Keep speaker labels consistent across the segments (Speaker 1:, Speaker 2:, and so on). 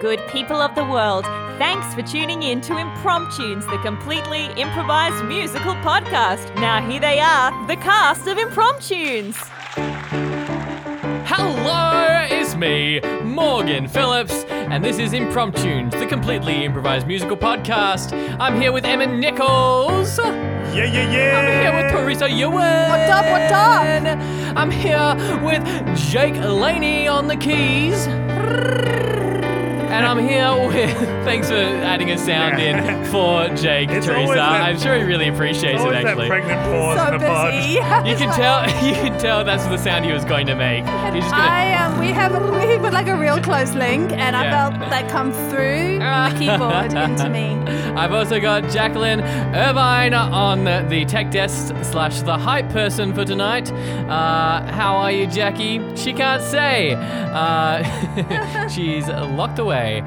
Speaker 1: Good people of the world, thanks for tuning in to Impromptunes, the completely improvised musical podcast. Now, here they are, the cast of Impromptunes.
Speaker 2: Hello, it's me, Morgan Phillips, and this is Impromptunes, the completely improvised musical podcast. I'm here with Emma Nichols.
Speaker 3: Yeah, yeah, yeah.
Speaker 2: I'm here with Teresa Ewan.
Speaker 4: What up, what up?
Speaker 2: I'm here with Jake Laney on the keys. And I'm here with. Thanks for adding a sound in for Jake,
Speaker 3: It's
Speaker 2: Teresa.
Speaker 3: always that-
Speaker 2: I'm sure he really appreciates it
Speaker 3: Always that
Speaker 2: actually.
Speaker 3: pregnant pause
Speaker 4: so
Speaker 3: in the pod.
Speaker 4: busy.
Speaker 2: You can tell. You can tell that's the sound he was going to make. He's just gonna.
Speaker 4: I um, we have we put like a real close link, and I
Speaker 2: Yeah.
Speaker 4: felt that come through the keyboard into me.
Speaker 2: I've also got Jacqueline Irvine on the tech desk slash the hype person for tonight. Uh, how are you, Jackie? She can't say. Uh, she's locked away.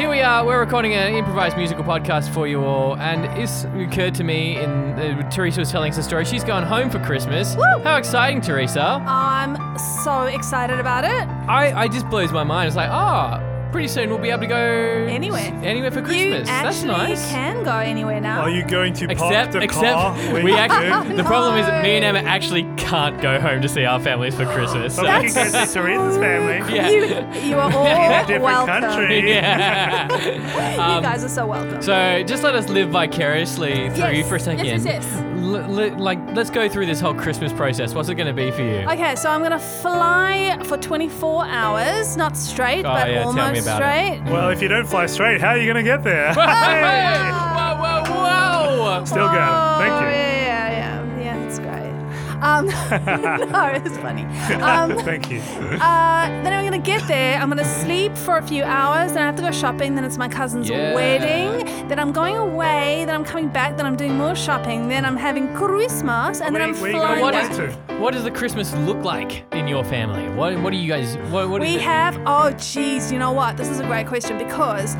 Speaker 2: Here we are. We're recording an improvised musical podcast for you all, and it's occurred to me. In uh, Teresa was telling us a story. She's gone home for Christmas.
Speaker 4: Woo!
Speaker 2: How exciting, Teresa!
Speaker 4: I'm so excited about it.
Speaker 2: I, I just blows my mind. It's like, oh, pretty soon we'll be able to go
Speaker 4: Anywhere.
Speaker 2: anywhere for
Speaker 4: You
Speaker 2: Christmas. That's
Speaker 4: actually
Speaker 2: nice.
Speaker 4: can go anywhere now.
Speaker 3: Are you going to park
Speaker 2: Except,
Speaker 3: the
Speaker 2: except
Speaker 3: car
Speaker 2: we actually,
Speaker 3: do?
Speaker 2: the problem is that me and Emma actually can't go home to see our families for Christmas. So,
Speaker 3: But we can go see Teresa's family.
Speaker 2: yeah.
Speaker 4: You, you are all
Speaker 3: In a different
Speaker 4: welcome.
Speaker 3: country.
Speaker 2: yeah.
Speaker 4: You
Speaker 2: Um,
Speaker 4: guys are so welcome.
Speaker 2: So just let us live vicariously through
Speaker 4: Yes.
Speaker 2: you for a second.
Speaker 4: Yes, yes, yes.
Speaker 2: L- li- like, let's go through this whole Christmas process. What's it going to be for you?
Speaker 4: Okay, so I'm gonna fly for 24 hours, not straight,
Speaker 2: Oh,
Speaker 4: but
Speaker 2: yeah, tell me
Speaker 4: almost
Speaker 2: about it.
Speaker 4: straight.
Speaker 3: Well, if you don't fly straight, how are you going to get there?
Speaker 2: Hey!
Speaker 3: Hey!
Speaker 2: Whoa, whoa, whoa!
Speaker 3: Still going. Thank you.
Speaker 4: Um, no, it's funny. Um,
Speaker 3: Thank you.
Speaker 4: uh, then I'm gonna get there. I'm gonna sleep for a few hours. Then I have to go shopping. Then it's my cousin's
Speaker 2: Yeah.
Speaker 4: wedding. Then I'm going away. Then I'm coming back. Then I'm doing more shopping. Then I'm having Christmas, and then I'm
Speaker 3: Where- where you
Speaker 4: flying
Speaker 2: What
Speaker 4: back.
Speaker 2: is, what does the Christmas look like in your family? What, what do you guys? What, what is
Speaker 4: We
Speaker 2: it?
Speaker 4: have. Oh, geez. You know what? This is a great question because.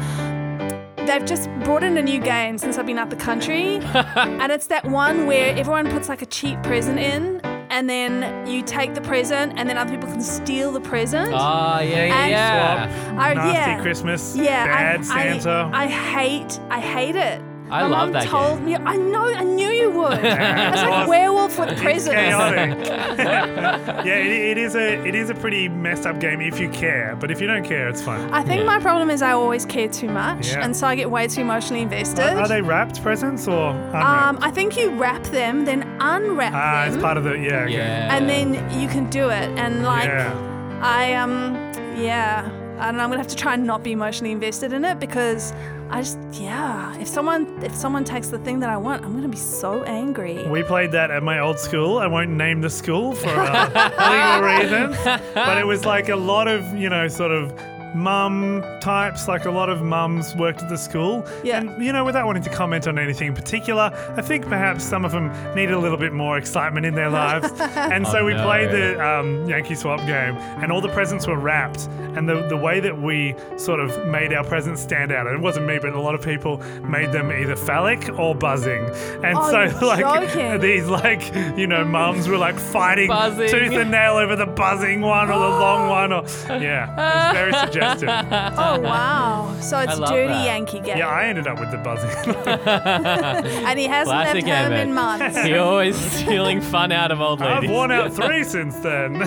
Speaker 4: They've just brought in a new game since I've been out the country. and it's that one where everyone puts like a cheap present in, and then you take the present, and then other people can steal the present.
Speaker 2: Ah, yeah, yeah,
Speaker 4: And-
Speaker 2: yeah.
Speaker 4: I-
Speaker 3: Nasty
Speaker 4: yeah.
Speaker 3: Christmas.
Speaker 4: Yeah,
Speaker 3: Bad
Speaker 4: I,
Speaker 3: Santa.
Speaker 4: I, I hate, I hate it.
Speaker 2: I
Speaker 4: My
Speaker 2: love
Speaker 4: mum
Speaker 2: that
Speaker 4: told
Speaker 2: game.
Speaker 4: me. I know. I knew you would. it's like
Speaker 3: Awesome.
Speaker 4: werewolf with
Speaker 3: It's
Speaker 4: presents.
Speaker 3: yeah, it, it is a it is a pretty messed up game if you care, but if you don't care, it's fun.
Speaker 4: I think
Speaker 2: Yeah.
Speaker 4: my problem is I always care too much,
Speaker 3: Yeah.
Speaker 4: and so I get way too emotionally invested.
Speaker 3: Are, are they wrapped presents or unwrapped?
Speaker 4: um, I think you wrap them, then unwrap
Speaker 3: ah,
Speaker 4: them,
Speaker 3: it's part of the yeah. Okay.
Speaker 2: Yeah.
Speaker 4: and then you can do it. And like,
Speaker 3: yeah.
Speaker 4: I um, yeah, I don't know. I'm gonna have to try and not be emotionally invested in it because I just yeah. If someone if someone takes the thing that I want, I'm gonna be so angry.
Speaker 3: We played that at my old school. I won't name the school for uh, legal reasons, but it was like a lot of you know sort of mum types. Like a lot of mums worked at the school,
Speaker 4: Yeah.
Speaker 3: and you know without wanting to comment on anything in particular, I think perhaps some of them needed a little bit more excitement in their lives, and so
Speaker 2: Oh,
Speaker 3: we
Speaker 2: no.
Speaker 3: played the um, Yankee Swap game, and all the presents were wrapped, and the the way that we sort of made our presents stand out, and it wasn't me, but a lot of people made them either phallic or buzzing, and
Speaker 4: Oh,
Speaker 3: so
Speaker 4: you're
Speaker 3: like
Speaker 4: joking.
Speaker 3: these like you know mums were like fighting
Speaker 2: Buzzing.
Speaker 3: tooth and nail over the buzzing one or the long one or yeah, it was very suggestive.
Speaker 4: Oh wow! So it's
Speaker 2: love
Speaker 4: dirty
Speaker 2: that.
Speaker 4: Yankee game,
Speaker 3: Yeah, I ended up with the buzzing.
Speaker 4: and he hasn't
Speaker 2: Classic
Speaker 4: left home
Speaker 2: Emmett.
Speaker 4: in months.
Speaker 2: You're always stealing fun out of old
Speaker 3: I've
Speaker 2: ladies.
Speaker 3: worn out three since then.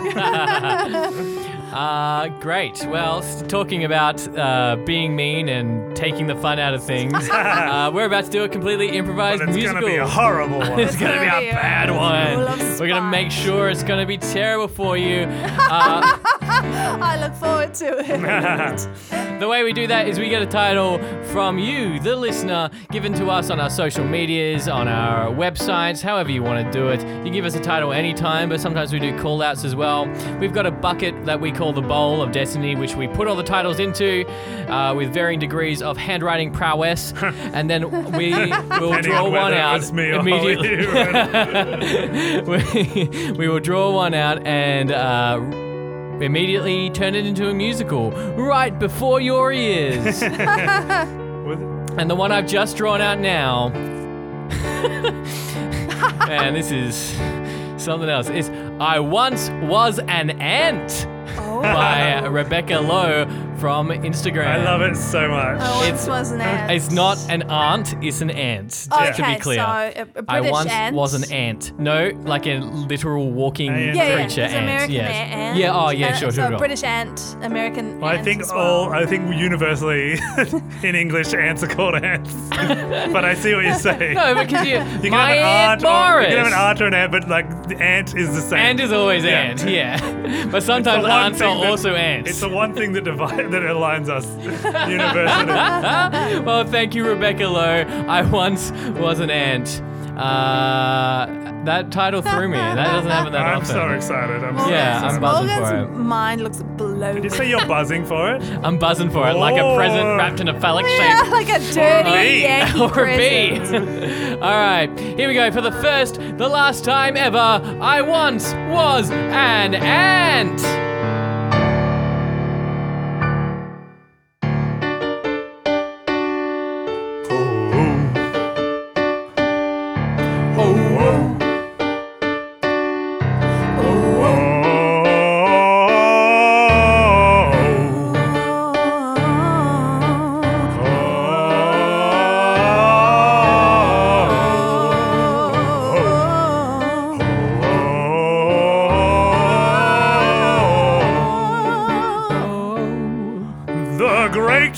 Speaker 2: Uh, great. Well, s- talking about uh, being mean and taking the fun out of things, uh, we're about to do a completely improvised
Speaker 3: But it's
Speaker 2: musical.
Speaker 3: gonna be a horrible one.
Speaker 2: it's gonna be a bad
Speaker 4: full
Speaker 2: one.
Speaker 4: of
Speaker 2: We're gonna make sure it's gonna be terrible for you. Uh,
Speaker 4: I look forward to it.
Speaker 2: The way we do that is we get a title from you, the listener, given to us on our social medias, on our websites, however you want to do it. You give us a title anytime, but sometimes we do call outs as well. We've got a bucket that we call the Bowl of Destiny, which we put all the titles into uh, with varying degrees of handwriting prowess, and then we will draw
Speaker 3: on
Speaker 2: one out
Speaker 3: me
Speaker 2: immediately. we, we will draw one out and uh, immediately turn it into a musical right before your ears. and the one I've just drawn out now, man, this is something else. Is I once was an ant by uh, Rebecca Lowe from Instagram.
Speaker 3: I love it so much.
Speaker 4: Oh,
Speaker 2: It's-
Speaker 4: was an ant.
Speaker 2: It's not an aunt, it's an ant. Just
Speaker 4: okay,
Speaker 2: to be clear.
Speaker 4: so a, a British
Speaker 2: I once
Speaker 4: ant.
Speaker 2: was an ant. No, like a literal walking
Speaker 3: Yeah,
Speaker 4: Yeah, yeah,
Speaker 2: creature
Speaker 4: it's
Speaker 2: ant.
Speaker 4: American
Speaker 2: yes.
Speaker 4: ant.
Speaker 2: Yeah, oh yeah,
Speaker 4: Uh,
Speaker 2: sure,
Speaker 4: so
Speaker 2: sure, sure.
Speaker 4: British ant, American
Speaker 3: Well, I think
Speaker 4: as
Speaker 3: all
Speaker 4: well.
Speaker 3: I think universally in English ants are called ants. but I see what you're saying.
Speaker 2: No, because you,
Speaker 3: you can
Speaker 2: my
Speaker 3: have an
Speaker 2: aunt
Speaker 3: aunt or, you can have an aunt or an ant, but like the ant is the same.
Speaker 2: Ant is always
Speaker 3: Yeah.
Speaker 2: ant, yeah. But sometimes
Speaker 3: the one
Speaker 2: aunts are
Speaker 3: that-
Speaker 2: also ants.
Speaker 3: It's the one thing that divide that aligns us universally.
Speaker 2: well, thank you, Rebecca Lowe. I once was an ant. Uh, that title threw me. That doesn't happen that
Speaker 3: I'm
Speaker 2: often.
Speaker 3: so excited. I'm
Speaker 2: Yeah,
Speaker 3: so
Speaker 2: I'm
Speaker 3: excited.
Speaker 2: buzzing for
Speaker 4: Morgan's
Speaker 2: it.
Speaker 4: mind looks blown.
Speaker 3: Did you say you're buzzing for it?
Speaker 2: I'm buzzing for it, like a present
Speaker 3: Oh.
Speaker 2: wrapped in a phallic
Speaker 4: yeah,
Speaker 2: shape.
Speaker 4: like a dirty
Speaker 3: bee.
Speaker 4: Yankee
Speaker 2: or a bee.
Speaker 4: present.
Speaker 2: All right, here we go. For the first, the last time ever, I once was an ant.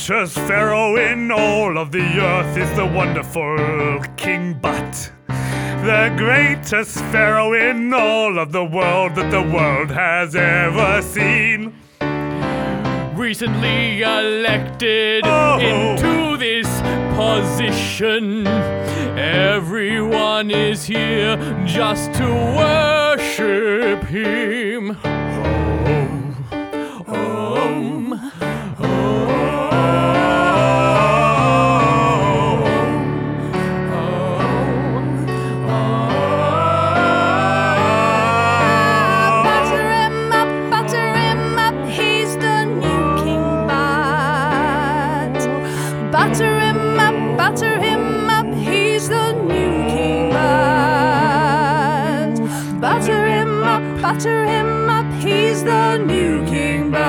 Speaker 3: Greatest pharaoh in all of the earth is the wonderful King But. The greatest pharaoh in all of the world that the world has ever seen.
Speaker 2: Recently elected
Speaker 3: Oh.
Speaker 2: into this position. Everyone is here just to worship him.
Speaker 4: Butter him up, he's the new King Bud.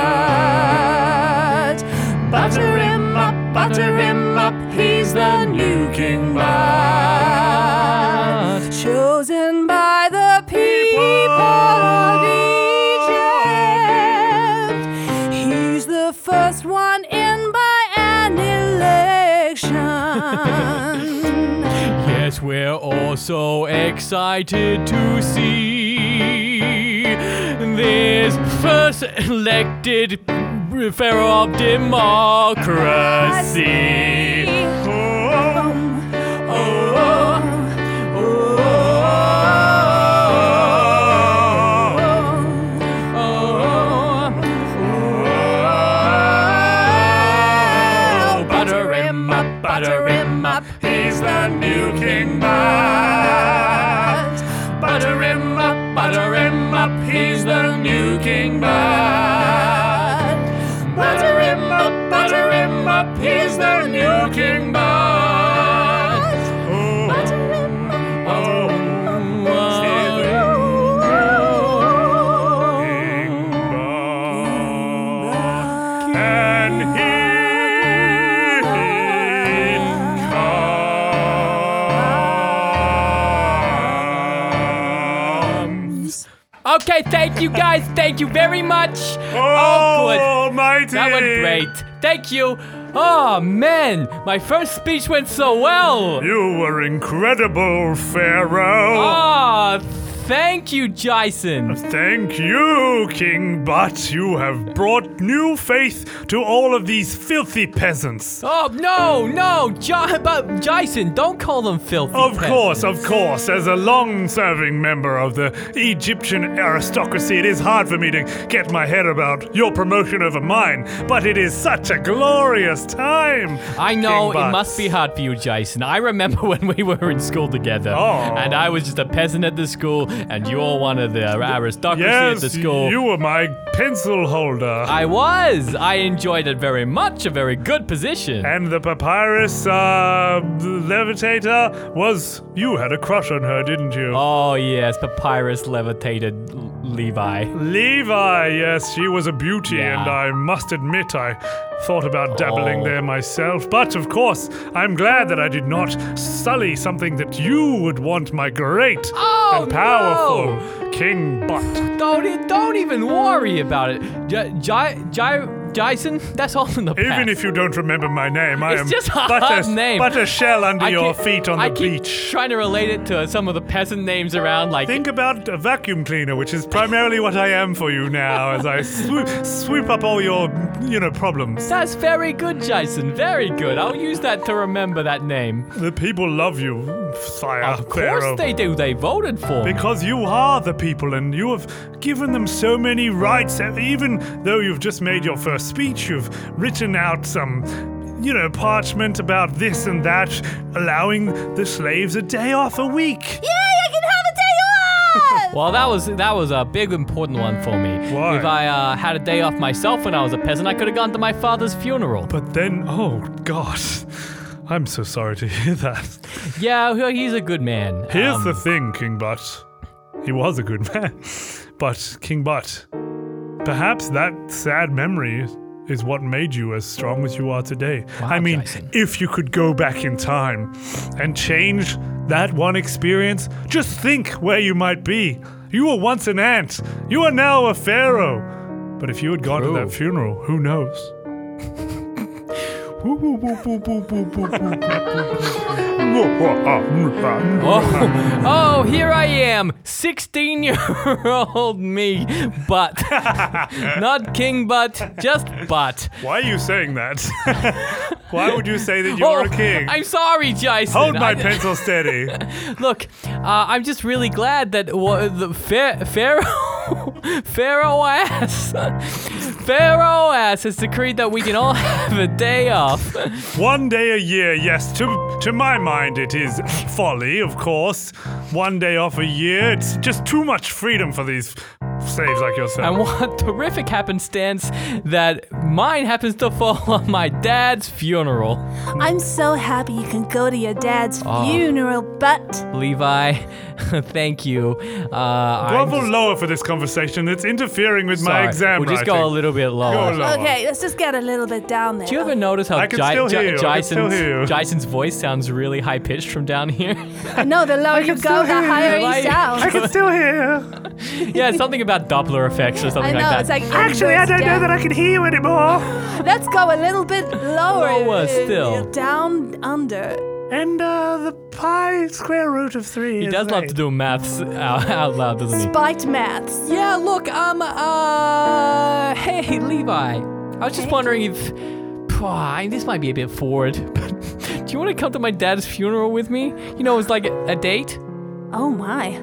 Speaker 4: Butter him up, butter him up, he's the new King Bud. Chosen by the people of Egypt. He's the first one in by an election.
Speaker 2: Yes, we're all so excited to see this first elected pharaoh of democracy. Okay, thank you guys. Thank you very much.
Speaker 3: Oh,
Speaker 2: good.
Speaker 3: almighty!
Speaker 2: That went great. Thank you. Oh man, my first speech went so well.
Speaker 3: You were incredible, Pharaoh.
Speaker 2: Ah, thank you, Jason.
Speaker 3: Thank you, King Butt. You have brought new faith to all of these filthy peasants.
Speaker 2: Oh no, no, J- but Jason, don't call them filthy.
Speaker 3: Of
Speaker 2: peasants.
Speaker 3: course, of course. As a long serving member of the Egyptian aristocracy, it is hard for me to get my head about your promotion over mine, but it is such a glorious time.
Speaker 2: I know it must be hard for you, Jason. I remember when we were in school together,
Speaker 3: Oh.
Speaker 2: and I was just a peasant at the school, and you're one of the aristocracy
Speaker 3: Yes,
Speaker 2: at the school.
Speaker 3: you were my pencil holder.
Speaker 2: I was. I enjoyed it very much. A very good position.
Speaker 3: and the papyrus uh, levitator was. You had a crush on her, didn't you?
Speaker 2: oh yes, papyrus levitated Levi.
Speaker 3: Levi, yes, she was a beauty,
Speaker 2: Yeah.
Speaker 3: and I must admit I thought about dabbling
Speaker 2: Oh.
Speaker 3: there myself. But of course, I'm glad that I did not sully something that you would want my great
Speaker 2: Oh,
Speaker 3: and powerful King Butt.
Speaker 2: Don't don't even worry about it. J- J- J- Jason, that's all in the past.
Speaker 3: Even if you don't remember my name, I
Speaker 2: It's
Speaker 3: am
Speaker 2: just
Speaker 3: but, a,
Speaker 2: name.
Speaker 3: but a shell under
Speaker 2: I
Speaker 3: your
Speaker 2: keep-
Speaker 3: feet on
Speaker 2: I
Speaker 3: the
Speaker 2: keep
Speaker 3: beach.
Speaker 2: Trying to relate it to some of the peasant names around, like
Speaker 3: Think about a vacuum cleaner, which is primarily what I am for you now, as I swoop, swoop up all your, you know, problems.
Speaker 2: That's very good, Jason. Very good. I'll use that to remember that name.
Speaker 3: The people love you, Sire
Speaker 2: Of course
Speaker 3: Pharaoh.
Speaker 2: they do. They voted for me.
Speaker 3: Because you are the people and you have given them so many rights. Even though you've just made your first speech, you've written out some, you know, parchment about this and that, allowing the slaves a day off a week.
Speaker 4: Yay, I can have a day off!
Speaker 2: Well, that was that was a big important one for me.
Speaker 3: Why?
Speaker 2: If I uh, had a day off myself when I was a peasant, I could have gone to my father's funeral.
Speaker 3: But then, oh, God. I'm so sorry to hear that.
Speaker 2: Yeah, he's a good man.
Speaker 3: Here's
Speaker 2: Um,
Speaker 3: the thing, King Butt. He was a good man. But, King Butt, perhaps that sad memory is what made you as strong as you are today.
Speaker 2: Wow,
Speaker 3: I mean,
Speaker 2: Jason.
Speaker 3: if you could go back in time and change that one experience, just think where you might be. You were once an ant, you are now a pharaoh. But if you had gone to that funeral, who knows?
Speaker 2: Oh, oh, here I am, 16 year old me, but not King Butt, just Butt.
Speaker 3: Why are you saying that? Why would you say that you're
Speaker 2: oh,
Speaker 3: a king?
Speaker 2: I'm sorry, Jason.
Speaker 3: Hold my
Speaker 2: I-
Speaker 3: pencil steady.
Speaker 2: Look, uh, I'm just really glad that wa- the Pharaoh, Pharaoh, Pharaoh ass, Pharaoh ass has decreed that we can all have a day off.
Speaker 3: One day a year, yes. To to my mind, it is folly, of course. One day off a year, it's just too much freedom for these slaves like yourself.
Speaker 2: And what terrific happenstance that mine happens to fall on my dad's funeral.
Speaker 4: I'm so happy you can go to your dad's
Speaker 2: Oh.
Speaker 4: funeral, but
Speaker 2: Levi, thank you. Uh, I'm
Speaker 3: Grovel
Speaker 2: just-
Speaker 3: lower for this conversation. It's interfering with my
Speaker 2: sorry.
Speaker 3: exam
Speaker 2: We'll just go a little bit lower.
Speaker 3: Go lower.
Speaker 4: okay, let's just get a little bit down there.
Speaker 2: Do you ever notice how
Speaker 3: I can
Speaker 2: Ji-
Speaker 3: still
Speaker 2: Ji-
Speaker 3: you. I can still
Speaker 2: Jason's,
Speaker 3: hear you.
Speaker 2: Jason's voice sounds really high pitched from down here?
Speaker 4: No, the lower you go, the higher
Speaker 2: Like-
Speaker 4: you sound.
Speaker 3: I can still hear.
Speaker 2: yeah, something about Doppler effects or
Speaker 4: I
Speaker 2: something
Speaker 4: know,
Speaker 2: like
Speaker 4: it's
Speaker 2: that.
Speaker 4: like
Speaker 3: Actually, I don't know that I can hear you anymore.
Speaker 4: Let's go a little bit lower.
Speaker 2: Lower still.
Speaker 4: Down under.
Speaker 3: And uh, the pi square root of three.
Speaker 2: he does love to do maths out, out loud, doesn't he?
Speaker 4: Spiked maths.
Speaker 2: Yeah, look, um, uh, hey, Levi. I was just wondering if. Pwah, this might be a bit forward, but do you want to come to my dad's funeral with me? You know, it's like a, a date.
Speaker 4: Oh my.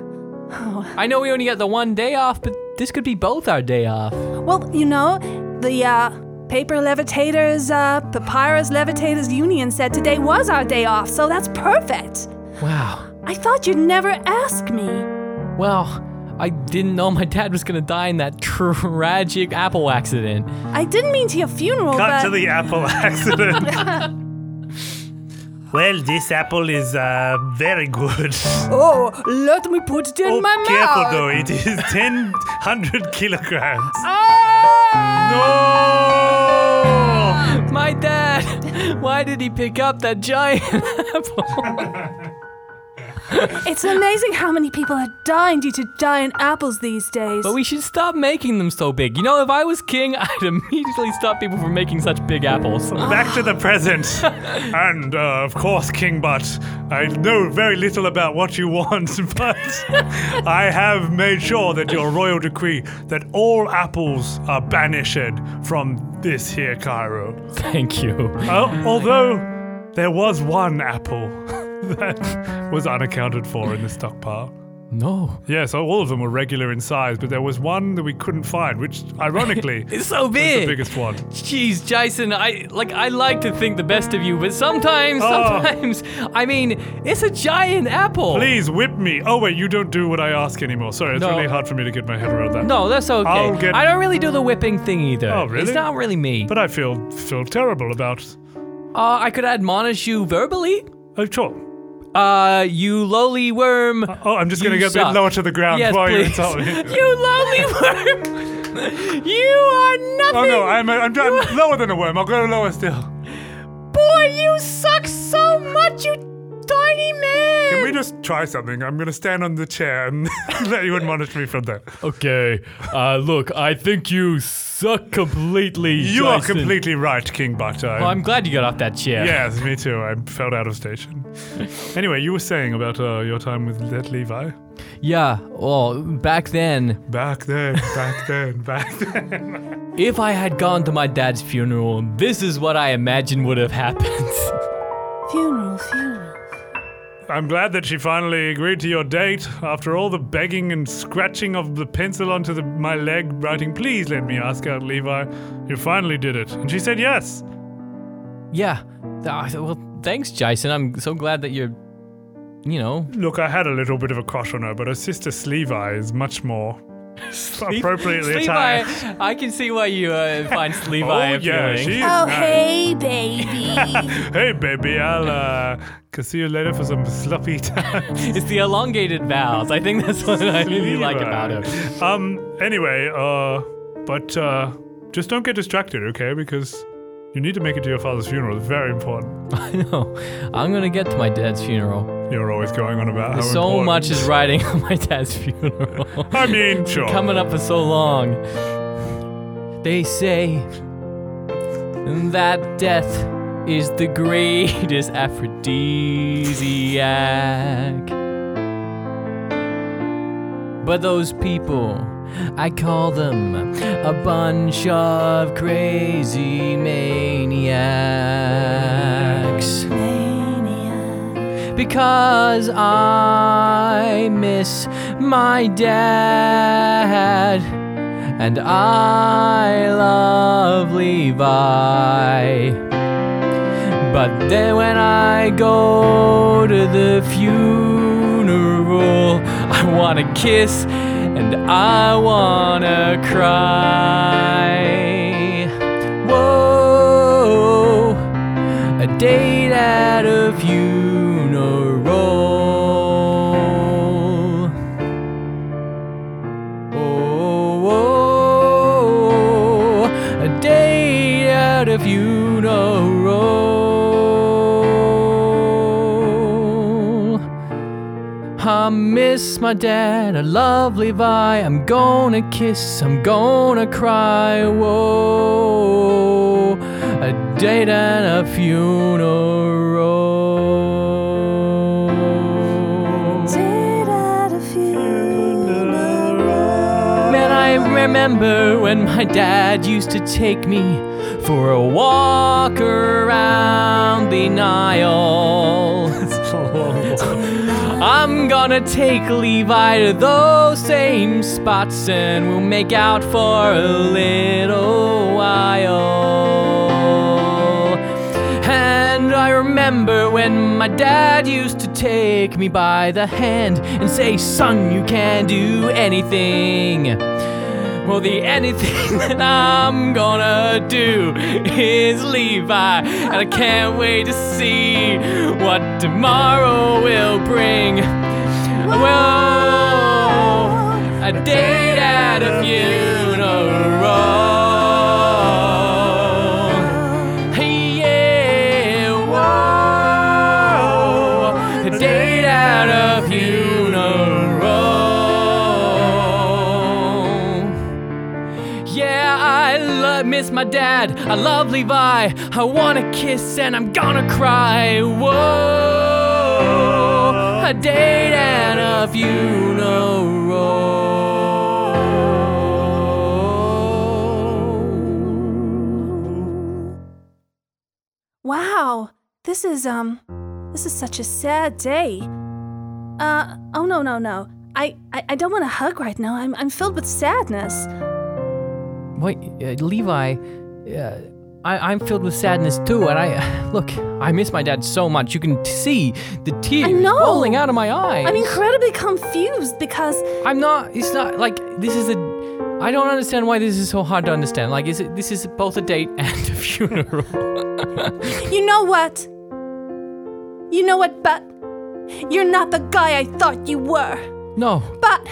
Speaker 2: I know we only got the one day off, but this could be both our day off.
Speaker 4: Well, you know, the uh, Paper Levitators, uh, Papyrus Levitators Union said today was our day off, so that's perfect.
Speaker 2: Wow.
Speaker 4: I thought you'd never ask me.
Speaker 2: Well, I didn't know my dad was gonna die in that tragic apple accident.
Speaker 4: I didn't mean to your funeral,
Speaker 3: Cut
Speaker 4: but
Speaker 3: to the apple accident. well, this apple is uh, very good.
Speaker 4: oh, let me put it in
Speaker 3: Oh,
Speaker 4: my mouth.
Speaker 3: careful though, it is 1,000 kilograms.
Speaker 4: Ah!
Speaker 3: No!
Speaker 2: My dad! Why did he pick up that giant apple?
Speaker 4: It's amazing how many people are dying due to giant apples these days.
Speaker 2: But we should stop making them so big. You know, if I was king, I'd immediately stop people from making such big apples.
Speaker 3: Back to the present. and, uh, of course, King Butt, I know very little about what you want, but I have made sure that your royal decree that all apples are banished from this here Cairo.
Speaker 2: Thank you.
Speaker 3: Uh, although there was one apple that was unaccounted for in the stockpile.
Speaker 2: No.
Speaker 3: Yeah, so all of them were regular in size, but there was one that we couldn't find, which ironically
Speaker 2: It's so big.
Speaker 3: the biggest one.
Speaker 2: Jeez, Jason, I like I like to think the best of you, but sometimes,
Speaker 3: Oh.
Speaker 2: sometimes, I mean, it's a giant apple.
Speaker 3: Please whip me. Oh wait, you don't do what I ask anymore. Sorry, it's
Speaker 2: No.
Speaker 3: really hard for me to get my head around that.
Speaker 2: No, that's okay.
Speaker 3: I'll get-
Speaker 2: I don't really do the whipping thing either.
Speaker 3: Oh, really?
Speaker 2: It's not really me.
Speaker 3: But I feel feel terrible about.
Speaker 2: uh, I could admonish you verbally.
Speaker 3: Oh, sure.
Speaker 2: Uh, you lowly worm.
Speaker 3: Oh, I'm just gonna
Speaker 2: You
Speaker 3: get a bit lower to the ground
Speaker 2: yes,
Speaker 3: while
Speaker 2: please.
Speaker 3: insult me.
Speaker 2: you lowly worm. you are nothing.
Speaker 3: Oh no, I'm I'm, I'm lower than a worm. I'll go lower still.
Speaker 2: Boy, you suck so much, you tiny man.
Speaker 3: Can we just try something? I'm gonna stand on the chair and let you admonish me from there.
Speaker 2: Okay, uh, look, I think you suck completely.
Speaker 3: You are completely right, King Butter.
Speaker 2: Well, I'm glad you got off that chair.
Speaker 3: Yes, me too. I felt out of station. anyway, you were saying about uh, your time with Let Levi.
Speaker 2: Yeah, well, back then,
Speaker 3: Back then, back then, back then.
Speaker 2: if I had gone to my dad's funeral, this is what I imagine would have happened.
Speaker 4: funeral, funeral.
Speaker 3: I'm glad that she finally agreed to your date after all the begging and scratching of the pencil onto the, my leg, writing, Please let me ask out Levi. You finally did it. And she said yes.
Speaker 2: yeah. Uh, well, thanks, Jason. I'm so glad that you're, you know,
Speaker 3: Look, I had a little bit of a crush on her, but her sister Slevi is much more appropriately
Speaker 2: Levi.
Speaker 3: attached.
Speaker 2: I can see why you uh, find Levi
Speaker 3: Oh,
Speaker 2: appealing.
Speaker 3: yeah, she is
Speaker 4: Oh,
Speaker 3: nice.
Speaker 4: hey, baby.
Speaker 3: Hey, baby, I'll uh, see you later for some sloppy time.
Speaker 2: It's the elongated vowels. I think that's what I really like about him.
Speaker 3: Um, anyway, uh, but, uh, just don't get distracted, okay? Because you need to make it to your father's funeral. It's very important.
Speaker 2: I know. I'm gonna get to my dad's funeral.
Speaker 3: You're always going on about how
Speaker 2: so
Speaker 3: important.
Speaker 2: much is riding on my dad's funeral.
Speaker 3: I mean, sure.
Speaker 2: Coming up for so long. They say that death is the greatest aphrodisiac. But those people, I call them a bunch of crazy maniacs. Because I miss my dad and I love Levi. But then when I go to the funeral, I wanna kiss and I wanna cry. Whoa, a date at a funeral. Miss my dad, I love Levi. I'm gonna kiss, I'm gonna cry. Whoa, a date at a funeral. Man, I remember when my dad used to take me for a walk around the Nile. I'm gonna take Levi to those same spots and we'll make out for a little while. And I remember when my dad used to take me by the hand and say, Son, you can do anything. Well, the anything that I'm gonna do is Levi, and I can't wait to see what tomorrow will bring. Whoa, a date at a funeral. Miss my dad. I love Levi. I wanna kiss and I'm gonna cry. Whoa, a date and a funeral.
Speaker 4: Wow, this is um, this is such a sad day. Uh, oh no no no, I I, I don't want to hug right now. I'm I'm filled with sadness.
Speaker 2: Wait, uh, Levi, uh, I, I'm filled with sadness too, and I look. I miss my dad so much. You can see the tears rolling out of my eyes.
Speaker 4: I'm incredibly confused because
Speaker 2: I'm not. It's not like this is a. I don't understand why this is so hard to understand. Like, is it? This is both a date and a funeral.
Speaker 4: you know what? You know what, but you're not the guy I thought you were.
Speaker 2: no.
Speaker 4: But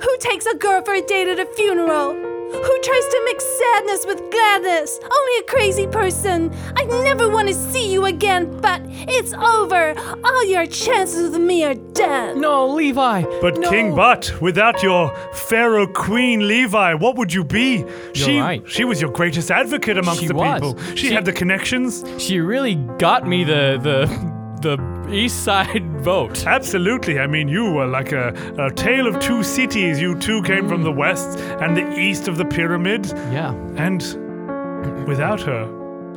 Speaker 4: who takes a girl for a date at a funeral? Who tries to mix sadness with gladness? Only a crazy person. I never want to see you again, but it's over. All your chances with me are dead.
Speaker 2: No, Levi.
Speaker 3: But
Speaker 2: no.
Speaker 3: King Butt, without your Pharaoh Queen Levi, what would you be? she,
Speaker 2: right.
Speaker 3: she was your greatest advocate amongst
Speaker 2: She
Speaker 3: the
Speaker 2: was.
Speaker 3: people. She,
Speaker 2: She-
Speaker 3: had the connections.
Speaker 2: She really got me the the the East Side vote.
Speaker 3: Absolutely. I mean, you were like a, a tale of two cities. You two came from the west and the east of the pyramid.
Speaker 2: Yeah.
Speaker 3: And without her,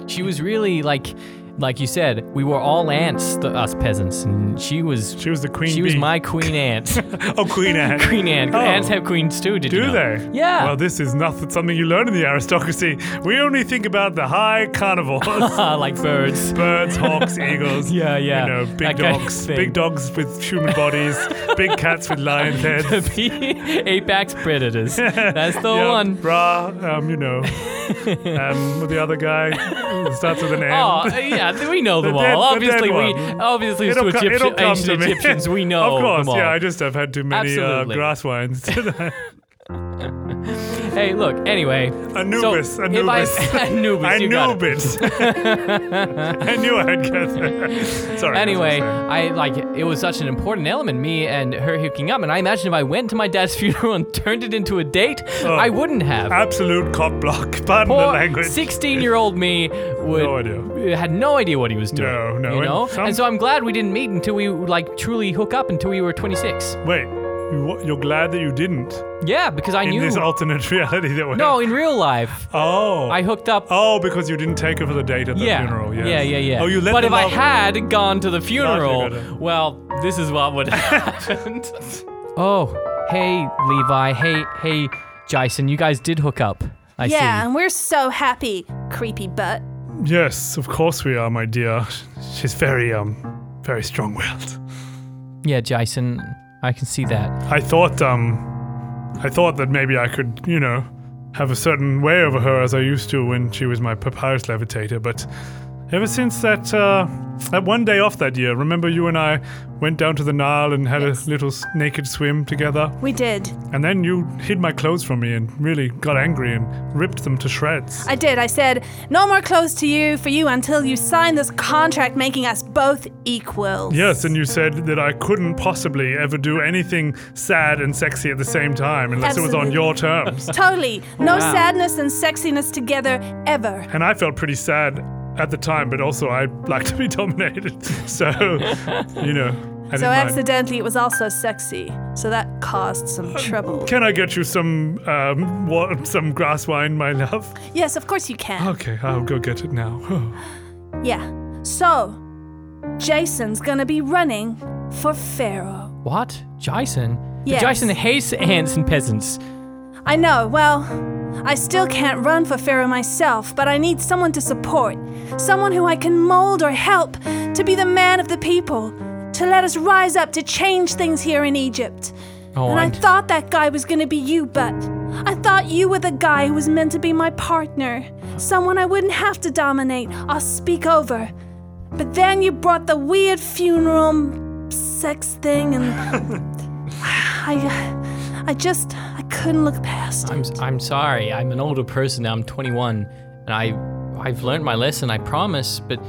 Speaker 2: She was really like, like you said, we were all ants, the, us peasants, and she was.
Speaker 3: she was the queen
Speaker 2: She was
Speaker 3: bee.
Speaker 2: my queen ant.
Speaker 3: oh, Queen Anne.
Speaker 2: queen ant.
Speaker 3: Oh.
Speaker 2: Ants have queens too. Did you
Speaker 3: Do
Speaker 2: know?
Speaker 3: they?
Speaker 2: Yeah.
Speaker 3: Well, this is not something you learn in the aristocracy. We only think about the high carnivores.
Speaker 2: like birds.
Speaker 3: Birds, hawks, eagles.
Speaker 2: Yeah, yeah.
Speaker 3: You know,
Speaker 2: That
Speaker 3: big
Speaker 2: kind of
Speaker 3: dogs, big dogs with human bodies, big cats with lion heads.
Speaker 2: Apex predators. That's the
Speaker 3: Yeah,
Speaker 2: one.
Speaker 3: Ra, um, you know, um, the other guy starts with an N.
Speaker 2: Oh yeah, we know them
Speaker 3: The dead-
Speaker 2: all.
Speaker 3: the dead
Speaker 2: Obviously, we
Speaker 3: one.
Speaker 2: obviously
Speaker 3: It'll
Speaker 2: to
Speaker 3: co-
Speaker 2: Egyptian,
Speaker 3: it'll come
Speaker 2: ancient
Speaker 3: to me.
Speaker 2: Egyptians, we know
Speaker 3: Of course,
Speaker 2: them all.
Speaker 3: yeah. I just have had too many uh,
Speaker 2: Absolutely.
Speaker 3: grass wines.
Speaker 2: Hey, look. Anyway,
Speaker 3: Anubis,
Speaker 2: so
Speaker 3: Anubis.
Speaker 2: If I, Anubis, you
Speaker 3: knew
Speaker 2: got it.
Speaker 3: it. I knew I'd get there. Sorry.
Speaker 2: Anyway, I like it was such an important element, me and her hooking up, and I imagine if I went to my dad's funeral and turned it into a date, oh. I wouldn't have.
Speaker 3: Absolute cock block. Pardon the language.
Speaker 2: 16-year-old me would
Speaker 3: No idea.
Speaker 2: had no idea what he was doing.
Speaker 3: No, no,
Speaker 2: you
Speaker 3: and
Speaker 2: know.
Speaker 3: some-
Speaker 2: And so I'm glad we didn't meet until we like truly hook up until we were 26.
Speaker 3: Wait, you, wa- you're glad that you didn't
Speaker 2: Yeah, because I
Speaker 3: in
Speaker 2: knew.
Speaker 3: this alternate reality that we're
Speaker 2: no, in real life,
Speaker 3: Oh.
Speaker 2: I hooked up.
Speaker 3: Oh, because you didn't take her for the date at the
Speaker 2: yeah,
Speaker 3: funeral. Yes.
Speaker 2: yeah, yeah, yeah.
Speaker 3: Oh, you let
Speaker 2: but if I
Speaker 3: love-
Speaker 2: had gone to the funeral,
Speaker 3: Gotcha.
Speaker 2: well, this is what would have happened. oh, hey, Levi. Hey, hey, Jason. You guys did hook up. I see.
Speaker 4: yeah,
Speaker 2: see.
Speaker 4: and we're so happy, creepy butt.
Speaker 3: Yes, of course we are, my dear. She's very, um, very strong-willed.
Speaker 2: Yeah, Jason. I can see that.
Speaker 3: I thought, um, I thought that maybe I could, you know, have a certain way over her as I used to when she was my papyrus levitator, but ever since that, uh, that one day off that year, remember you and I went down to the Nile and had
Speaker 4: Yes.
Speaker 3: a little naked swim together?
Speaker 4: We did.
Speaker 3: And then you hid my clothes from me and really got angry and ripped them to shreds.
Speaker 4: I did. I said, no more clothes to you for you until you sign this contract making us both equals.
Speaker 3: Yes, and you said that I couldn't possibly ever do anything sad and sexy at the same time unless it was on your terms.
Speaker 4: Totally. No
Speaker 2: Wow.
Speaker 4: sadness and sexiness together ever.
Speaker 3: And I felt pretty sad at the time, but also I like to be dominated. So, you know, I
Speaker 4: So
Speaker 3: didn't mind.
Speaker 4: accidentally, it was also sexy. So that caused some trouble.
Speaker 3: Can I get you some um, wa- some grass wine, my love?
Speaker 4: Yes, of course you can.
Speaker 3: Okay, I'll go get it now.
Speaker 4: Yeah. So, Jason's gonna be running for Pharaoh.
Speaker 2: What, Jason?
Speaker 4: Yes.
Speaker 2: Jason hates ants and peasants.
Speaker 4: I know, well, I still can't run for Pharaoh myself, but I need someone to support. Someone who I can mold or help to be the man of the people, to let us rise up to change things here in Egypt.
Speaker 2: Oh,
Speaker 4: and I thought that guy was gonna be you, but I thought you were the guy who was meant to be my partner. Someone I wouldn't have to dominate or speak over. But then you brought the weird funeral sex thing, and I, I just, couldn't look past it.
Speaker 2: I'm I'm sorry. I'm an older person now. I'm 21, and I I've learned my lesson. I promise. But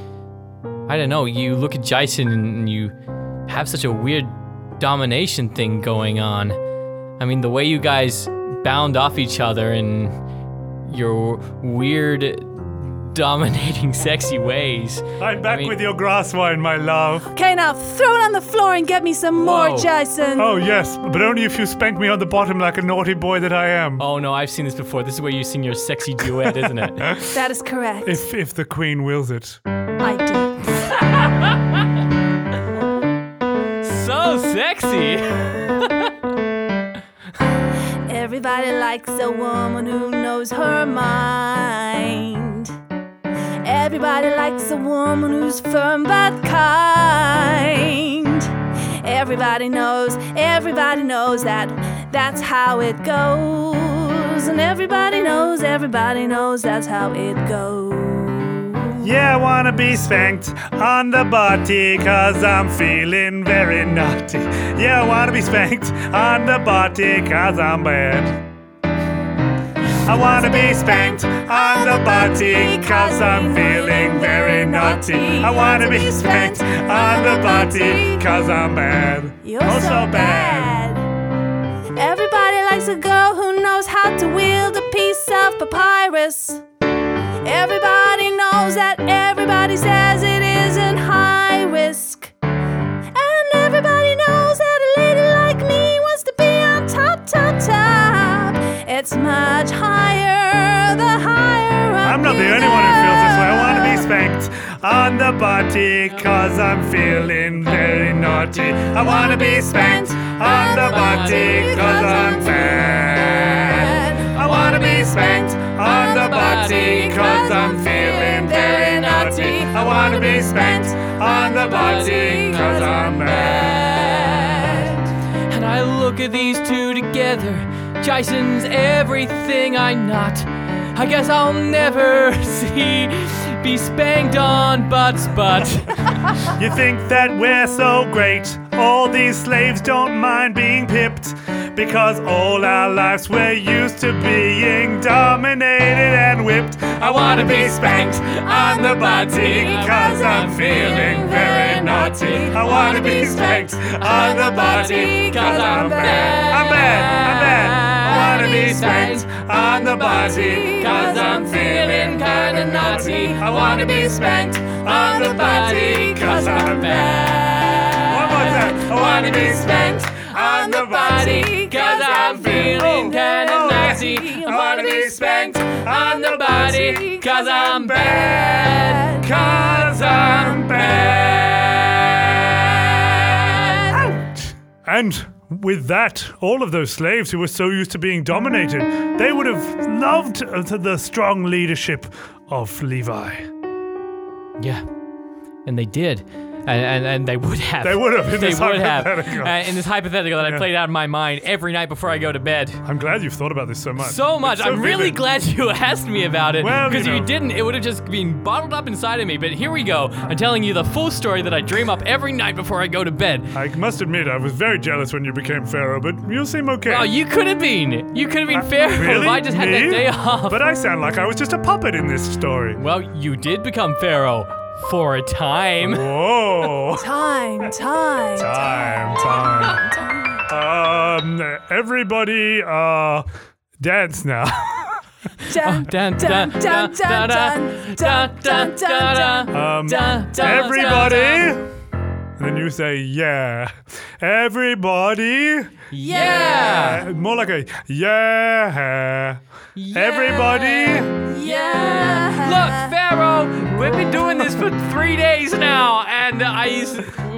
Speaker 2: I don't know. You look at Jason and you have such a weird domination thing going on. I mean, the way you guys bound off each other and your weird, dominating, sexy ways.
Speaker 3: I'm back
Speaker 2: mean-
Speaker 3: with your grass wine, my love.
Speaker 4: Okay, now throw it on the floor and get me some more,
Speaker 2: Whoa.
Speaker 4: Jason.
Speaker 3: Oh, yes, but only if you spank me on the bottom like a naughty boy that I am.
Speaker 2: Oh no, I've seen this before. This is where you sing your sexy duet, isn't it?
Speaker 4: That is correct.
Speaker 3: If, if the queen wills it.
Speaker 4: I do.
Speaker 2: so sexy.
Speaker 4: Everybody likes a woman who knows her mind. Everybody likes a woman who's firm but kind. Everybody knows, everybody knows that that's how it goes. And everybody knows, everybody knows that's how it goes.
Speaker 3: Yeah, I wanna be spanked on the body cause I'm feeling very naughty. Yeah, I wanna be spanked on the body cause I'm bad. I wanna be spanked on the body cause I'm feeling very naughty. I wanna be spanked on the body cause I'm bad.
Speaker 4: You're
Speaker 3: oh,
Speaker 4: so bad. Everybody likes a girl who knows how to wield a piece of papyrus. Everybody knows that everybody says it It's much higher the higher
Speaker 3: I'm not the only one who feels this way. I want to be spanked on the body cause I'm feeling very naughty. I want to be spanked on the body cause I'm fat. I want to be spanked on the body cause I'm feeling very naughty. I want to be spanked on the body cause I'm mad.
Speaker 2: And I look at these two together. Jason's everything I'm not. I guess I'll never see be spanked on butts, but
Speaker 3: You think that we're so great? All these slaves don't mind being pipped. Because all our lives we're used to being dominated and whipped. I wanna be spanked on the body, cause I'm feeling very naughty. I wanna be spanked on the body, cause I'm bad. I'm bad, I'm bad. I wanna be spanked on the body, cause I'm feeling kinda naughty. I wanna be spanked on the body, cause I'm bad. One. I wanna be spanked on the body, cause I'm feeling kinda naughty. I wanna be spanked on the body, cause I'm bad. Cause I'm bad. Ouch. And with that, all of those slaves who were so used to being dominated, they would have loved uh, the strong leadership of Levi.
Speaker 2: yeah, and they did. And, and, and they would have.
Speaker 3: They would have in
Speaker 2: They
Speaker 3: this
Speaker 2: would have.
Speaker 3: hypothetical.
Speaker 2: Uh, in this hypothetical that I played out in my mind every night before I go to bed.
Speaker 3: I'm glad you've thought about this so much.
Speaker 2: So much.
Speaker 3: So
Speaker 2: I'm really glad you asked me about it.
Speaker 3: Well, you
Speaker 2: Because if you didn't, it would have just been bottled up inside of me. But here we go. I'm telling you the full story that I dream up every night before I go to bed.
Speaker 3: I must admit, I was very jealous when you became Pharaoh, but you seem okay.
Speaker 2: Oh, you could have been. You could have been pharaoh.
Speaker 3: really?
Speaker 2: if I just had
Speaker 3: Me?
Speaker 2: that day off.
Speaker 3: But I sound like I was just a puppet in this story.
Speaker 2: well, you did become Pharaoh for a time.
Speaker 3: Whoa.
Speaker 4: Time, time,
Speaker 3: time, time. Um, everybody, uh, dance now.
Speaker 4: Dun,
Speaker 2: Dun,
Speaker 4: dun,
Speaker 2: dun,
Speaker 4: dun,
Speaker 2: dun,
Speaker 4: dun,
Speaker 2: dun,
Speaker 4: dun, dun, dun, dun.
Speaker 3: Um,
Speaker 2: Dun, dun,
Speaker 3: everybody. And then you say, yeah. Everybody.
Speaker 2: Yeah.
Speaker 3: Uh, more like a, yeah. Everybody.
Speaker 4: Yeah.
Speaker 2: Look, Pharaoh, we've been doing this for three days now, and I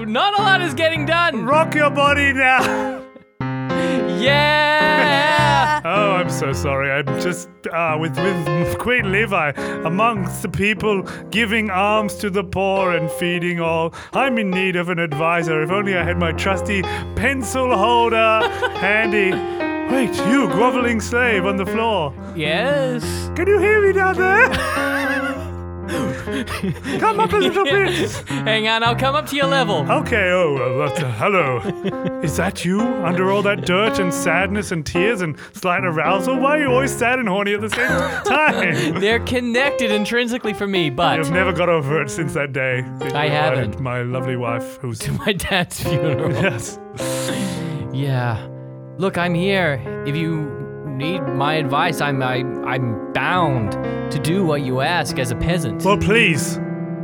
Speaker 2: not a lot is getting done.
Speaker 3: Rock your body now.
Speaker 2: Yeah.
Speaker 3: Oh, I'm so sorry. I'm just uh, with with Queen Levi amongst the people giving alms to the poor and feeding all. I'm in need of an advisor. If only I had my trusty pencil holder handy. Wait, you groveling slave on the floor.
Speaker 2: Yes.
Speaker 3: Can you hear me down there? Come up a little bit.
Speaker 2: Hang on, I'll come up to your level.
Speaker 3: Okay, oh, uh, that's, uh, hello. Is that you under all that dirt and sadness and tears and slight arousal? Why are you always sad and horny at the same time?
Speaker 2: They're connected intrinsically for me, but
Speaker 3: I've never got over it since that day. that
Speaker 2: I haven't.
Speaker 3: My lovely wife, who's.
Speaker 2: To my dad's funeral.
Speaker 3: yes.
Speaker 2: Yeah. Look, I'm here. If you need my advice, I'm I, I'm bound to do what you ask as a peasant.
Speaker 3: Well, please.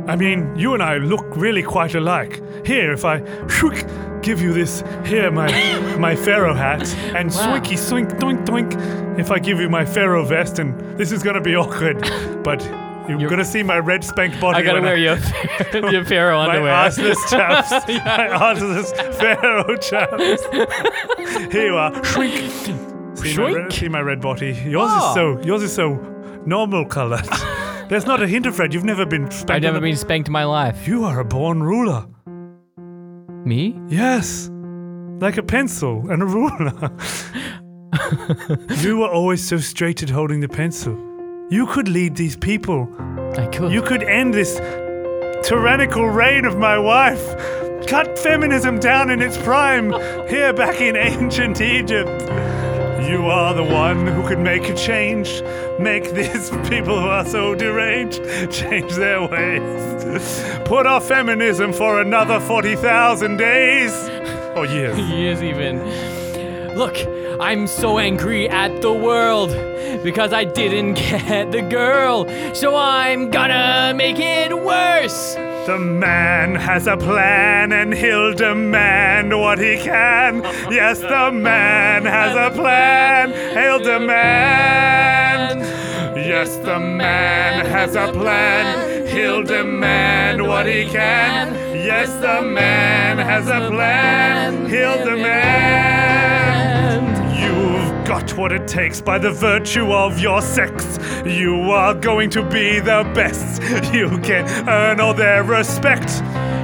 Speaker 3: I mean, you and I look really quite alike. Here, if I shwook, give you this, here, my my pharaoh hat, and
Speaker 2: Wow.
Speaker 3: swinky swink doink doink, if I give you my pharaoh vest, and this is gonna be awkward, but you're,
Speaker 2: You're-
Speaker 3: gonna see my red spanked body.
Speaker 2: I gotta wear your your pharaoh
Speaker 3: my
Speaker 2: underwear.
Speaker 3: arseless chaps, my arseless pharaoh chaps. Here you are, shrink. See my, red,
Speaker 2: Shrink?
Speaker 3: see my red body. Yours
Speaker 2: Oh.
Speaker 3: is so yours is so normal colored. There's not a hint of red. You've never been spanked.
Speaker 2: I've never been spanked in my life.
Speaker 3: You are a born ruler.
Speaker 2: Me?
Speaker 3: Yes. Like a pencil and a ruler. you were always so straight at holding the pencil. You could lead these people.
Speaker 2: I could.
Speaker 3: You could end this tyrannical reign of my wife. Cut feminism down in its prime here back in ancient Egypt. You are the one who could make a change. Make these people who are so deranged change their ways. Put off feminism for another 40,000 days. Or years.
Speaker 2: years even. Look, I'm so angry at the world because I didn't get the girl. So I'm gonna make it worse.
Speaker 3: The man has a plan and he'll demand what he can. Yes, the man has a plan, he'll demand. Yes, the man has a plan, he'll demand what he can. Yes, the man has a plan, he'll demand. Got what it takes by the virtue of your sex. You are going to be the best. You can earn all their respect.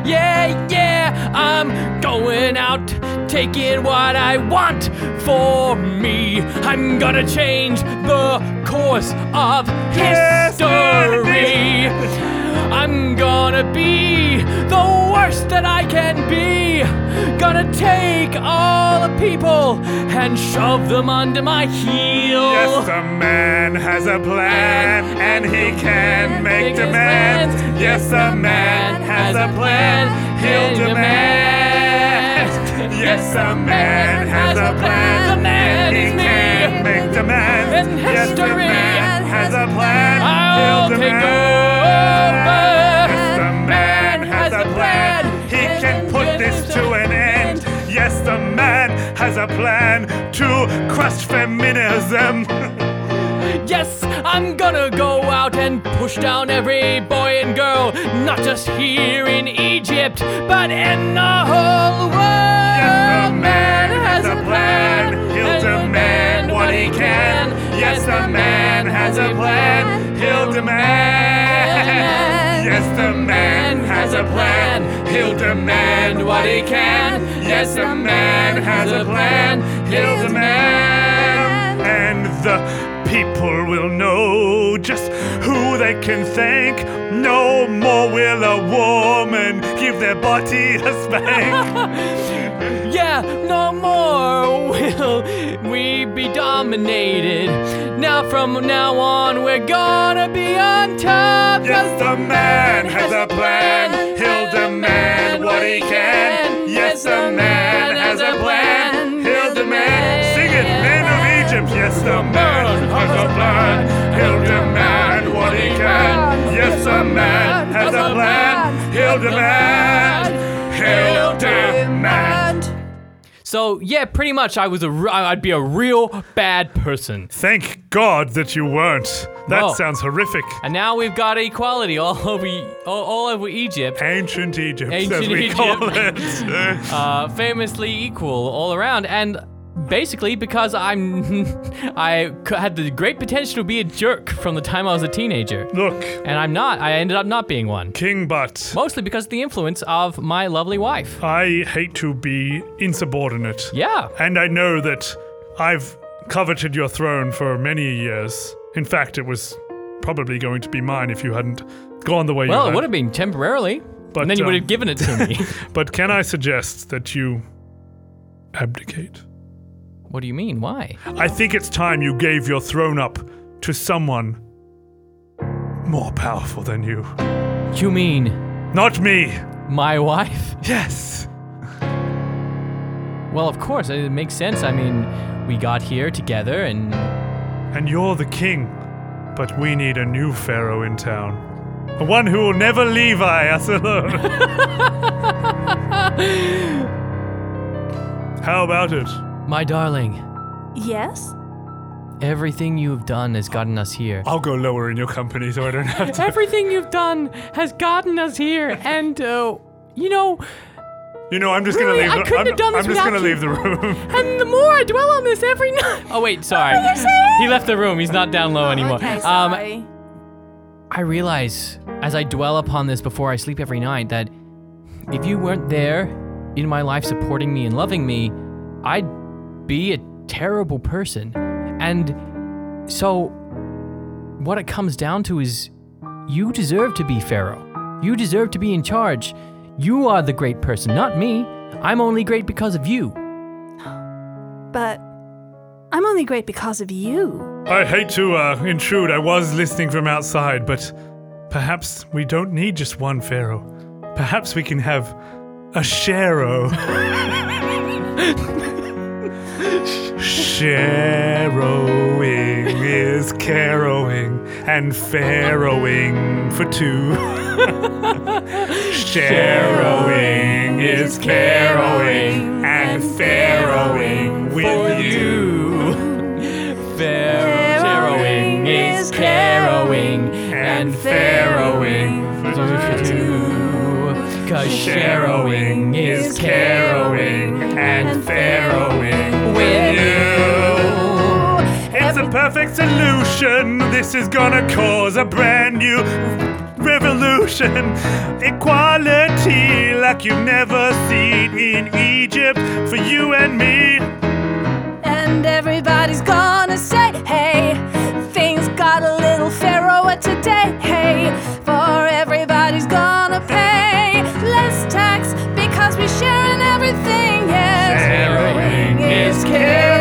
Speaker 2: Yeah, yeah, I'm going out, taking what I want for me. I'm gonna change the course of history. I'm gonna be the worst that I can be. Gonna take all the people and shove them under my heel.
Speaker 3: Yes, the man has a plan and he can make demands. Yes, the man has a plan, he'll demand. Yes, the man has a plan
Speaker 2: The man
Speaker 3: and he
Speaker 2: is me.
Speaker 3: can make demands.
Speaker 2: And
Speaker 3: Yes, the man has a plan,
Speaker 2: I'll
Speaker 3: he'll
Speaker 2: take
Speaker 3: demand.
Speaker 2: over.
Speaker 3: A plan to crush feminism.
Speaker 2: Yes, I'm gonna go out and push down every boy and girl, not just here in Egypt, but in the whole world.
Speaker 3: Yes, the man has a plan. He'll demand what he can. Yes, the man has a plan. He'll demand. Yes, the man has a plan. He'll demand what he can. Yes, the man has a plan. He'll demand. And the people will know just who they can thank. No more will a woman give their body a spank.
Speaker 2: Yeah, no more will be dominated. Now, from now on, we're gonna be on top.
Speaker 3: Yes, the man has a plan. He'll demand what he can. Yes, the man has a plan. He'll demand. Sing it, men of Egypt. Yes, the man has a plan. He'll demand what he can. Yes, the man has a plan. He'll demand. He'll demand.
Speaker 2: So yeah, pretty much, I was a, r- I'd be a real bad person.
Speaker 3: Thank God that you weren't. That
Speaker 2: Whoa.
Speaker 3: sounds horrific.
Speaker 2: And now we've got equality all over, all, all over Egypt.
Speaker 3: Ancient Egypt, as we
Speaker 2: Egypt.
Speaker 3: call it.
Speaker 2: uh, famously equal all around, and basically because I'm I had the great potential to be a jerk from the time I was a teenager,
Speaker 3: Look,
Speaker 2: and I'm not. I ended up not being one,
Speaker 3: King Butt.
Speaker 2: mostly because of the influence of my lovely wife.
Speaker 3: I hate to be insubordinate.
Speaker 2: Yeah,
Speaker 3: And I know that I've coveted your throne for many years. In fact, it was probably going to be mine if you hadn't gone the way you
Speaker 2: did.
Speaker 3: well,
Speaker 2: it would have been temporarily,
Speaker 3: But,
Speaker 2: and then you would
Speaker 3: um,
Speaker 2: have given it to me.
Speaker 3: But can I suggest that you abdicate?
Speaker 2: What do you mean? Why?
Speaker 3: I think it's time you gave your throne up to someone more powerful than you.
Speaker 2: You mean
Speaker 3: Not me.
Speaker 2: my wife?
Speaker 3: Yes.
Speaker 2: Well, of course, it makes sense. I mean, we got here together, and
Speaker 3: and you're the king. But we need a new pharaoh in town. A one who will never leave I us alone. How about it?
Speaker 2: My darling,
Speaker 4: Yes?
Speaker 2: everything you have done has gotten us here.
Speaker 3: I'll go lower in your company so I don't have to.
Speaker 2: Everything you've done has gotten us here, and uh, you know,
Speaker 3: You know, I'm just
Speaker 2: Really,
Speaker 3: gonna
Speaker 2: I
Speaker 3: leave. the,
Speaker 2: couldn't
Speaker 3: I'm,
Speaker 2: have done this
Speaker 3: I'm just gonna
Speaker 2: you.
Speaker 3: leave the room.
Speaker 2: and the more I dwell on this every night. Oh wait, sorry. He left the room. He's not down low anymore.
Speaker 4: Okay,
Speaker 2: Um,
Speaker 4: sorry.
Speaker 2: I realize as I dwell upon this before I sleep every night that if you weren't there in my life supporting me and loving me, I'd be a terrible person. And so what it comes down to is you deserve to be Pharaoh. You deserve to be in charge. You are the great person, not me. I'm only great because of you.
Speaker 4: but I'm only great because of you.
Speaker 3: I hate to uh, intrude. I was listening from outside, but perhaps we don't need just one pharaoh. Perhaps we can have a Sharo. Sharrowing is carrowing and farrowing for two. Sharrowing is carrowing and farrowing with you.
Speaker 2: Pharaohing is carrowing and farrowing for two. Cause is carrowing and farrowing with you.
Speaker 3: It's a perfect solution. This is gonna cause a brand new revolution. Equality like you've never seen in Egypt for you and me.
Speaker 4: And everybody's gonna say, hey, things got a little pharaoh today. Hey, for everybody's gonna pay less tax because we're sharing everything. Yes,
Speaker 2: Harrowing is carrowing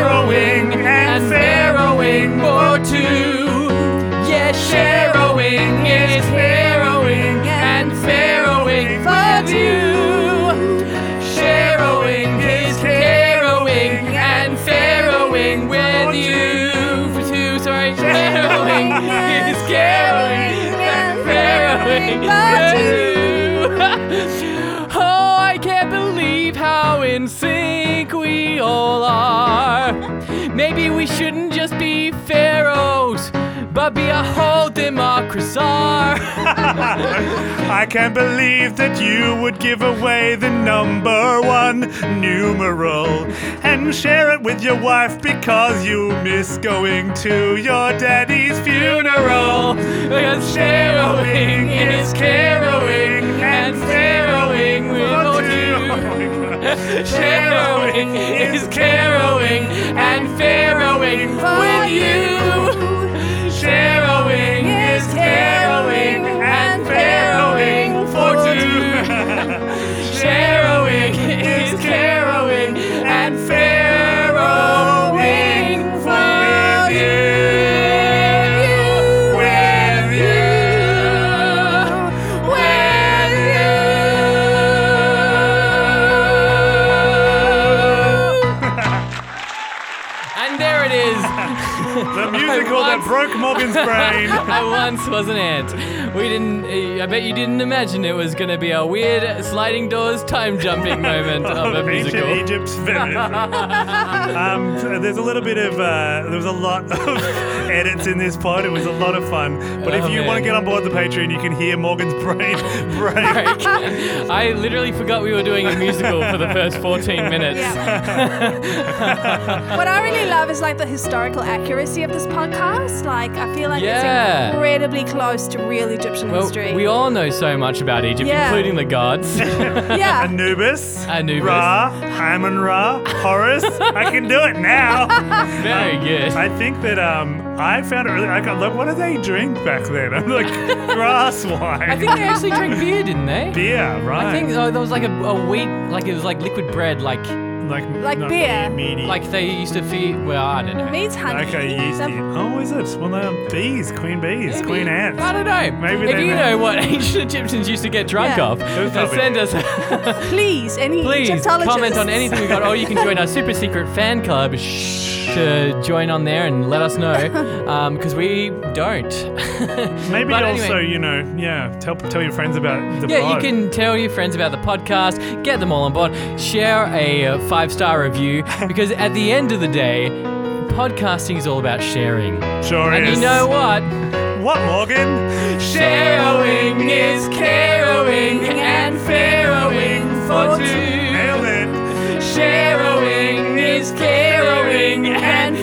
Speaker 2: democracy.
Speaker 3: I can't believe that you would give away the number one numeral and share it with your wife because you miss going to your daddy's funeral.
Speaker 2: Because Sharrowing is carrowing and farrowing with you. Sharrowing is carrowing and farrowing with you. And for two. Sharrowing is carowing and farrowing for you. With you. With you. And there it is.
Speaker 3: The musical that broke Morgan's brain.
Speaker 2: I once was an ant. We didn't. I bet you didn't imagine it was going to be a weird sliding doors time jumping moment of a musical.
Speaker 3: Ancient Egypt's Venice. um, so there's a little bit of, uh, there was a lot of edits in this pod. It was a lot of fun. But if
Speaker 2: Oh,
Speaker 3: you want to get on board the Patreon, you can hear Morgan's brain break.
Speaker 2: I literally forgot we were doing a musical for the first 14 minutes.
Speaker 4: what I really love is like the historical accuracy of this podcast. Like, I feel like
Speaker 2: Yeah.
Speaker 4: it's incredibly close to real Egyptian
Speaker 2: Well,
Speaker 4: history.
Speaker 2: we all know so much about Egypt,
Speaker 4: Yeah.
Speaker 2: including the gods.
Speaker 4: yeah.
Speaker 3: Anubis,
Speaker 2: Anubis.
Speaker 3: Ra, Amun Ra, Horus. I can do it now.
Speaker 2: Very good.
Speaker 3: I think that um, I found it really. I got look. What did they drink back then? I'm like grass wine.
Speaker 2: I think they actually drank beer, didn't they?
Speaker 3: beer, right?
Speaker 2: I think uh, there was like a, a wheat, like it was like liquid bread, like
Speaker 3: like
Speaker 4: Like
Speaker 3: not
Speaker 4: beer.
Speaker 3: meaty.
Speaker 2: like they used to feed. Well, I don't know.
Speaker 4: Means honey.
Speaker 3: Okay, yeasty.
Speaker 4: Them-
Speaker 3: Oh, is it? Well, no, bees, queen bees, queen ants.
Speaker 2: I don't know.
Speaker 3: Maybe
Speaker 2: if
Speaker 3: they
Speaker 2: you
Speaker 3: know.
Speaker 2: know what ancient Egyptians used to get drunk
Speaker 4: Yeah.
Speaker 2: off,
Speaker 3: Who's
Speaker 2: then
Speaker 3: topic?
Speaker 2: send us.
Speaker 4: Please, any
Speaker 2: Please
Speaker 4: Egyptologists.
Speaker 2: comment on anything we got, or you can join our super secret fan club. Shh. To join on there and let us know because we don't.
Speaker 3: Maybe
Speaker 2: But
Speaker 3: also,
Speaker 2: anyway.
Speaker 3: you know, yeah, tell tell your friends about the
Speaker 2: Yeah, you can tell your friends about the podcast, get them all on board, share a uh, five star review because at the end of the day, podcasting is all about sharing.
Speaker 3: Sure
Speaker 2: And
Speaker 3: is.
Speaker 2: you know what?
Speaker 3: what, Morgan?
Speaker 2: Sharing is caring and farrowing for two.
Speaker 3: Nailed it.
Speaker 2: Sharing is caring and